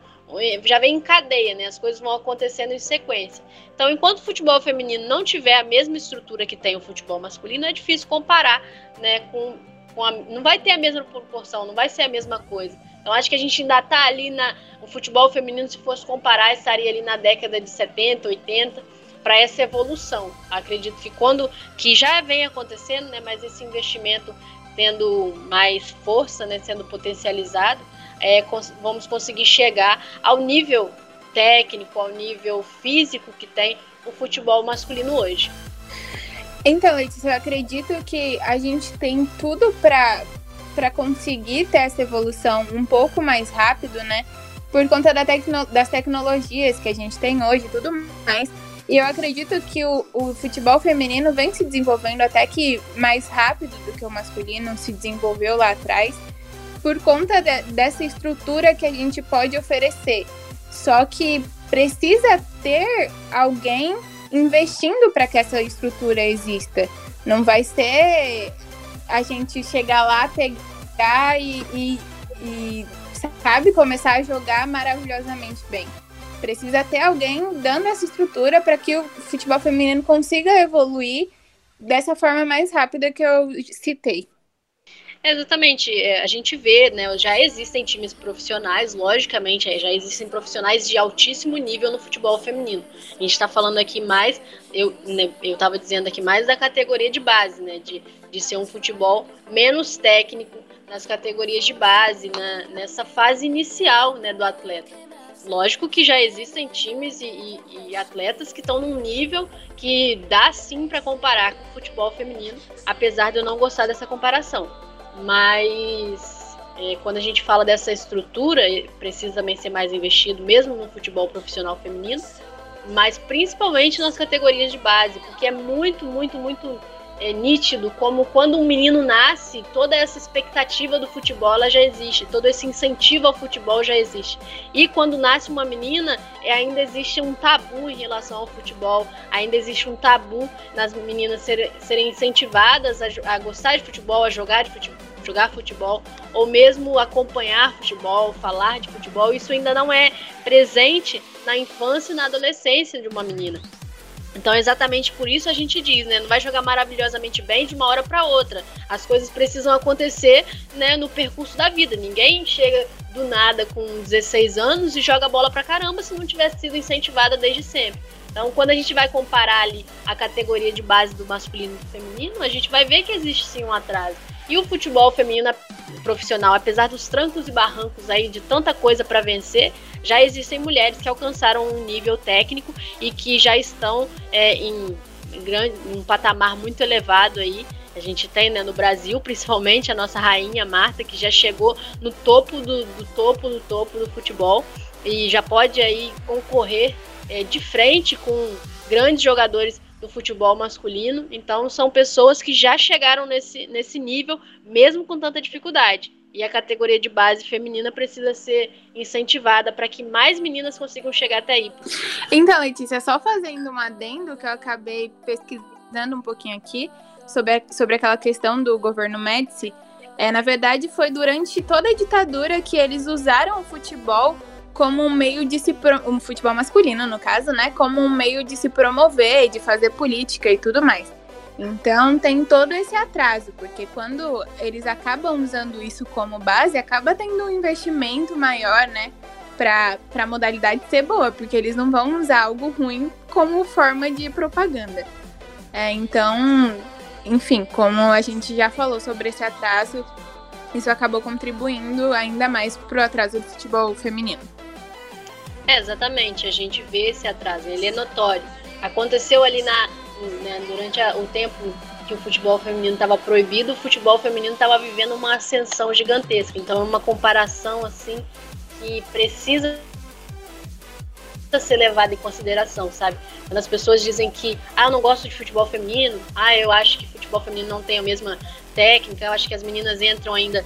já vem em cadeia, né? As coisas vão acontecendo em sequência. Então, enquanto o futebol feminino não tiver a mesma estrutura que tem o futebol masculino, é difícil comparar, né? Com, com a, não vai ter a mesma proporção, não vai ser a mesma coisa. Então, acho que a gente ainda está ali na. O futebol feminino, se fosse comparar, estaria ali na década de 70, 80, para essa evolução. Acredito que quando. que já vem acontecendo, né? Mas esse investimento tendo mais força, né? Sendo potencializado é, cons vamos conseguir chegar ao nível técnico, ao nível físico que tem o futebol masculino hoje. Então, Letícia, eu acredito que a gente tem tudo para conseguir ter essa evolução um pouco mais rápido, né? Por conta da tecno das tecnologias que a gente tem hoje e tudo mais. E eu acredito que o, o, futebol feminino vem se desenvolvendo até que mais rápido do que o masculino se desenvolveu lá atrás por conta de, dessa estrutura que a gente pode oferecer. Só que precisa ter alguém investindo para que essa estrutura exista. Não vai ser a gente chegar lá, pegar e, e, e sabe, começar a jogar maravilhosamente bem. Precisa ter alguém dando essa estrutura para que o futebol feminino consiga evoluir dessa forma mais rápida que eu citei. Exatamente, é, a gente vê, né, já existem times profissionais, logicamente, já existem profissionais de altíssimo nível no futebol feminino. A gente está falando aqui mais, eu né, eu estava dizendo aqui mais da categoria de base, né, de, de ser um futebol menos técnico nas categorias de base, na, nessa fase inicial, né, do atleta. Lógico que já existem times e, e, e atletas que estão num nível que dá sim para comparar com o futebol feminino, apesar de eu não gostar dessa comparação mas é, quando a gente fala dessa estrutura, precisa também ser mais investido, mesmo no futebol profissional feminino, mas principalmente nas categorias de base, porque é muito, muito, muito é, nítido como quando um menino nasce, toda essa expectativa do futebol já existe, todo esse incentivo ao futebol já existe. E quando nasce uma menina, é, ainda existe um tabu em relação ao futebol, ainda existe um tabu nas meninas ser, serem incentivadas a, a gostar de futebol, a jogar de futebol jogar futebol ou mesmo acompanhar futebol, falar de futebol, isso ainda não é presente na infância e na adolescência de uma menina. Então, exatamente por isso a gente diz, né? Não vai jogar maravilhosamente bem de uma hora para outra. As coisas precisam acontecer, né, no percurso da vida. Ninguém chega do nada com 16 anos e joga bola pra caramba se não tivesse sido incentivada desde sempre. Então, quando a gente vai comparar ali a categoria de base do masculino e do feminino, a gente vai ver que existe sim um atraso. E o futebol feminino profissional, apesar dos trancos e barrancos aí de tanta coisa para vencer, já existem mulheres que alcançaram um nível técnico e que já estão é, em, grande, um patamar muito elevado aí. A gente tem né, no Brasil, principalmente, a nossa rainha Marta, que já chegou no topo do, do topo do topo do futebol e já pode aí concorrer é, de frente com grandes jogadores do futebol masculino. Então, são pessoas que já chegaram nesse, nesse nível, mesmo com tanta dificuldade. e a categoria de base feminina precisa ser incentivada para que mais meninas consigam chegar até aí. Então, Letícia, só fazendo um adendo que eu acabei pesquisando um pouquinho aqui sobre, a, sobre aquela questão do governo Médici, é, na verdade foi durante toda a ditadura que eles usaram o futebol como um meio de se pro... um futebol masculino no caso, né, como um meio de se promover, de fazer política e tudo mais. Então tem todo esse atraso, porque quando eles acabam usando isso como base, acaba tendo um investimento maior, né? Para a modalidade ser boa, porque eles não vão usar algo ruim como forma de propaganda. É, então, enfim, como a gente já falou sobre esse atraso, isso acabou contribuindo ainda mais para o atraso do futebol feminino. É, exatamente, a gente vê esse atraso, ele é notório. Aconteceu ali na, né, durante a, o tempo que o futebol feminino estava proibido, o futebol feminino estava vivendo uma ascensão gigantesca. Então é uma comparação assim que precisa ser levada em consideração, sabe? Quando as pessoas dizem que, ah, eu não gosto de futebol feminino, ah, eu acho que futebol feminino não tem a mesma técnica, eu acho que as meninas entram ainda,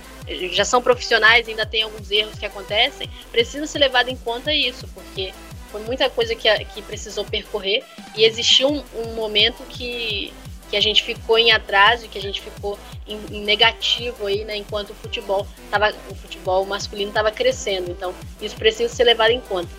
já são profissionais, ainda tem alguns erros que acontecem, precisa ser levado em conta isso, porque foi muita coisa que, que precisou percorrer e existiu um, um momento que, que a gente ficou em atraso, que a gente ficou em, em negativo aí, né, enquanto o futebol tava, o futebol masculino estava crescendo. Então, isso precisa ser levado em conta.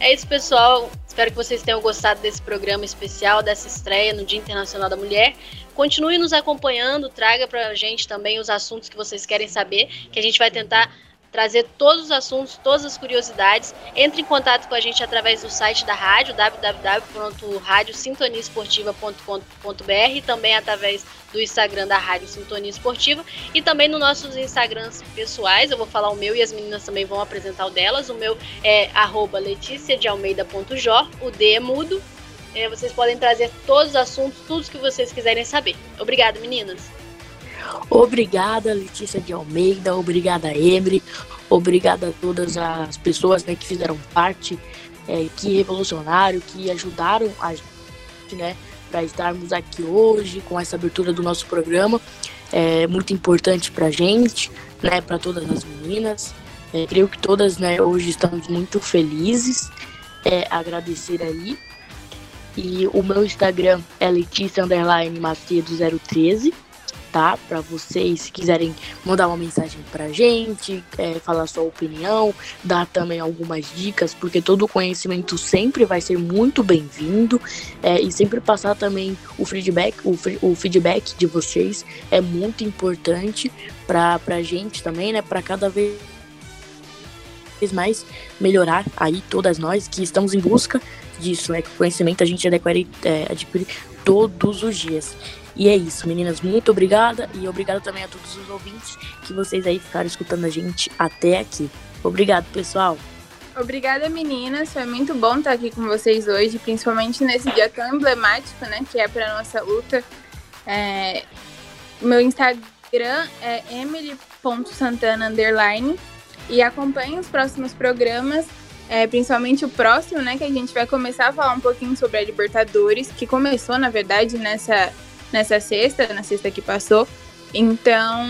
É isso, pessoal. Espero que vocês tenham gostado desse programa especial, dessa estreia no Dia Internacional da Mulher. Continue nos acompanhando, traga para a gente também os assuntos que vocês querem saber, que a gente vai tentar trazer todos os assuntos, todas as curiosidades. Entre em contato com a gente através do site da rádio, www.radiosintoniaesportiva.com.br também através do Instagram da Rádio Sintonia Esportiva e também nos nossos Instagrams pessoais. Eu vou falar o meu e as meninas também vão apresentar o delas. O meu é arroba leticiadealmeida.jor, o D é mudo. É, vocês podem trazer todos os assuntos, tudo que vocês quiserem saber. Obrigada, meninas! Obrigada, Letícia de Almeida. Obrigada, Emre. Obrigada a todas as pessoas né, que fizeram parte, é, que revolucionário, que ajudaram a gente, né, para estarmos aqui hoje com essa abertura do nosso programa. É muito importante para gente, né, para todas as meninas. É, creio que todas, né, hoje estamos muito felizes. É, agradecer aí. E o meu Instagram é Letícia Macedo 013 tá? Para vocês, se quiserem mandar uma mensagem pra gente, é, falar sua opinião, dar também algumas dicas, porque todo conhecimento sempre vai ser muito bem-vindo é, e sempre passar também o feedback, o, o feedback de vocês é muito importante para pra gente também, né? Para cada vez mais melhorar aí todas nós que estamos em busca disso, né? Que conhecimento a gente adquire, é, adquire todos os dias. E é isso, meninas. Muito obrigada e obrigada também a todos os ouvintes que vocês aí ficaram escutando a gente até aqui. Obrigado, pessoal. Obrigada, meninas. Foi muito bom estar aqui com vocês hoje, principalmente nesse dia tão emblemático, né, que é para nossa luta. É... Meu Instagram é emily.santana e acompanhe os próximos programas, é, principalmente o próximo, né, que a gente vai começar a falar um pouquinho sobre a Libertadores, que começou, na verdade, nessa nessa sexta, na sexta que passou. Então,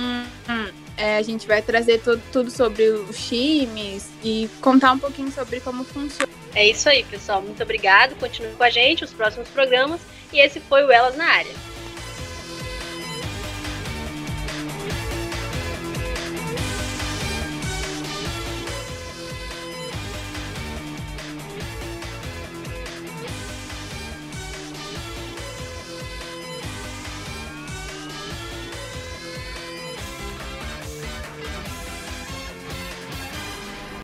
é, a gente vai trazer tudo sobre os times e contar um pouquinho sobre como funciona. É isso aí, pessoal. Muito obrigado. Continue com a gente, os próximos programas. E esse foi o Elas na Área.